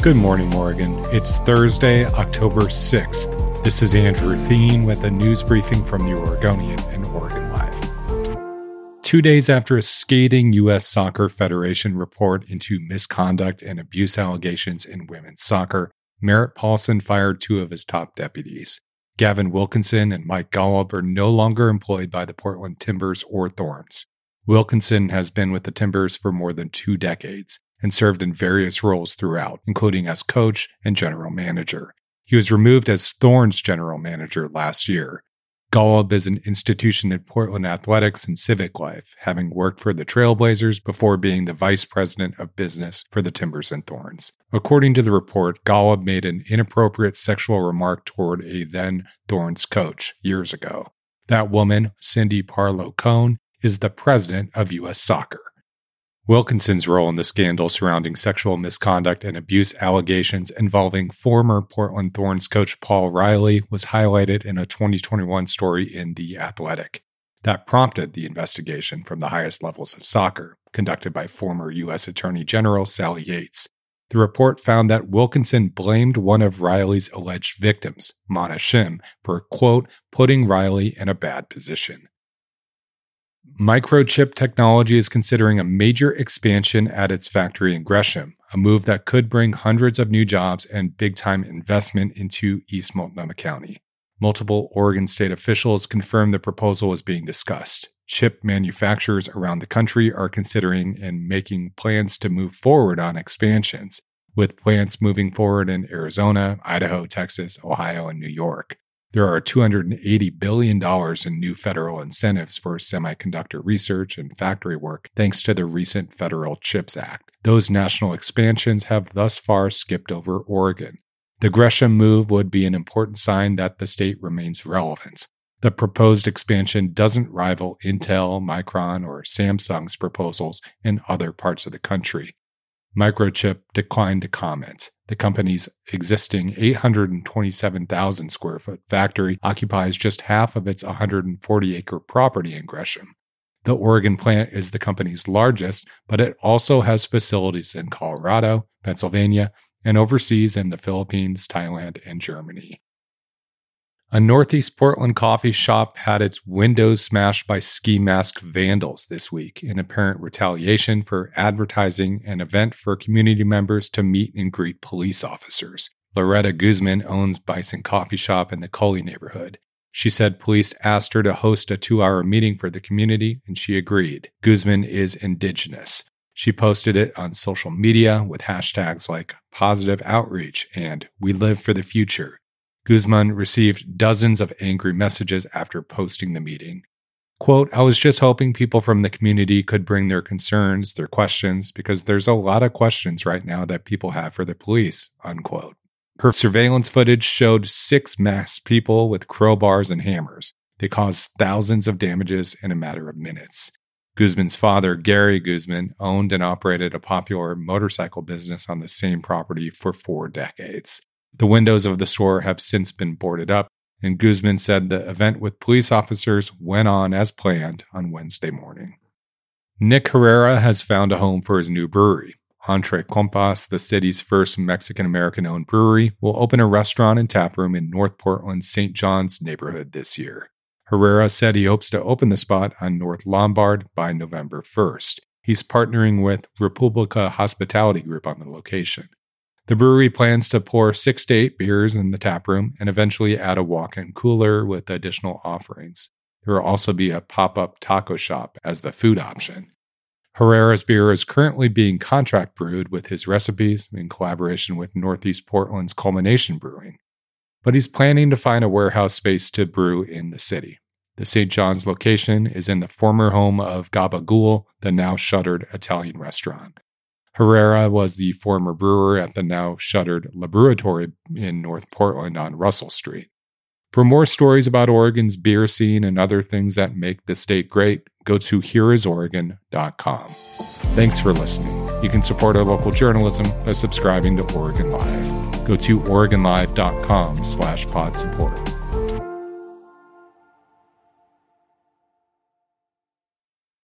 Good morning, Oregon. It's Thursday, October 6th. This is Andrew Theen with a news briefing from the Oregonian and Oregon Live. Two days after a scathing U.S. Soccer Federation report into misconduct and abuse allegations in women's soccer, Merritt Paulson fired two of his top deputies. Gavin Wilkinson and Mike Golub are no longer employed by the Portland Timbers or Thorns. Wilkinson has been with the Timbers for more than two decades and served in various roles throughout, including as coach and general manager. He was removed as Thorns general manager last year. Golub is an institution in Portland athletics and civic life, having worked for the Trailblazers before being the vice president of business for the Timbers and Thorns. According to the report, Golub made an inappropriate sexual remark toward a then Thorns coach years ago. That woman, Cindy Parlow Cone, is the president of U.S. Soccer. Wilkinson's role in the scandal surrounding sexual misconduct and abuse allegations involving former Portland Thorns coach Paul Riley was highlighted in a 2021 story in The Athletic. That prompted the investigation from the highest levels of soccer, conducted by former U.S. Attorney General Sally Yates. The report found that Wilkinson blamed one of Riley's alleged victims, Mana Shim, for, quote, putting Riley in a bad position. Microchip Technology is considering a major expansion at its factory in Gresham, a move that could bring hundreds of new jobs and big time investment into East Multnomah County. Multiple Oregon state officials confirmed the proposal is being discussed. Chip manufacturers around the country are considering and making plans to move forward on expansions, with plants moving forward in Arizona, Idaho, Texas, Ohio, and New York. There are $280 billion in new federal incentives for semiconductor research and factory work thanks to the recent Federal CHIPS Act. Those national expansions have thus far skipped over Oregon. The Gresham move would be an important sign that the state remains relevant. The proposed expansion doesn't rival Intel, Micron, or Samsung's proposals in other parts of the country. Microchip declined to comment. The company's existing 827,000 square foot factory occupies just half of its 140 acre property in Gresham. The Oregon plant is the company's largest, but it also has facilities in Colorado, Pennsylvania, and overseas in the Philippines, Thailand, and Germany. A Northeast Portland coffee shop had its windows smashed by ski mask vandals this week in apparent retaliation for advertising an event for community members to meet and greet police officers. Loretta Guzman owns Bison Coffee Shop in the Cully neighborhood. She said police asked her to host a two hour meeting for the community, and she agreed. Guzman is indigenous. She posted it on social media with hashtags like positive outreach and we live for the future. Guzman received dozens of angry messages after posting the meeting. Quote, I was just hoping people from the community could bring their concerns, their questions, because there's a lot of questions right now that people have for the police, unquote. Her surveillance footage showed six masked people with crowbars and hammers. They caused thousands of damages in a matter of minutes. Guzman's father, Gary Guzman, owned and operated a popular motorcycle business on the same property for four decades. The windows of the store have since been boarded up, and Guzman said the event with police officers went on as planned on Wednesday morning. Nick Herrera has found a home for his new brewery. Entre Compas, the city's first Mexican American owned brewery, will open a restaurant and tap room in North Portland's St. John's neighborhood this year. Herrera said he hopes to open the spot on North Lombard by November 1st. He's partnering with Republica Hospitality Group on the location. The brewery plans to pour six to eight beers in the tap room and eventually add a walk in cooler with additional offerings. There will also be a pop up taco shop as the food option. Herrera's beer is currently being contract brewed with his recipes in collaboration with Northeast Portland's Culmination Brewing. But he's planning to find a warehouse space to brew in the city. The St. John's location is in the former home of Gabagool, the now shuttered Italian restaurant. Herrera was the former brewer at the now shuttered Laboratory in North Portland on Russell Street. For more stories about Oregon's beer scene and other things that make the state great, go to hereisoregon.com. Thanks for listening. You can support our local journalism by subscribing to Oregon Live. Go to oregonlive.com slash pod support.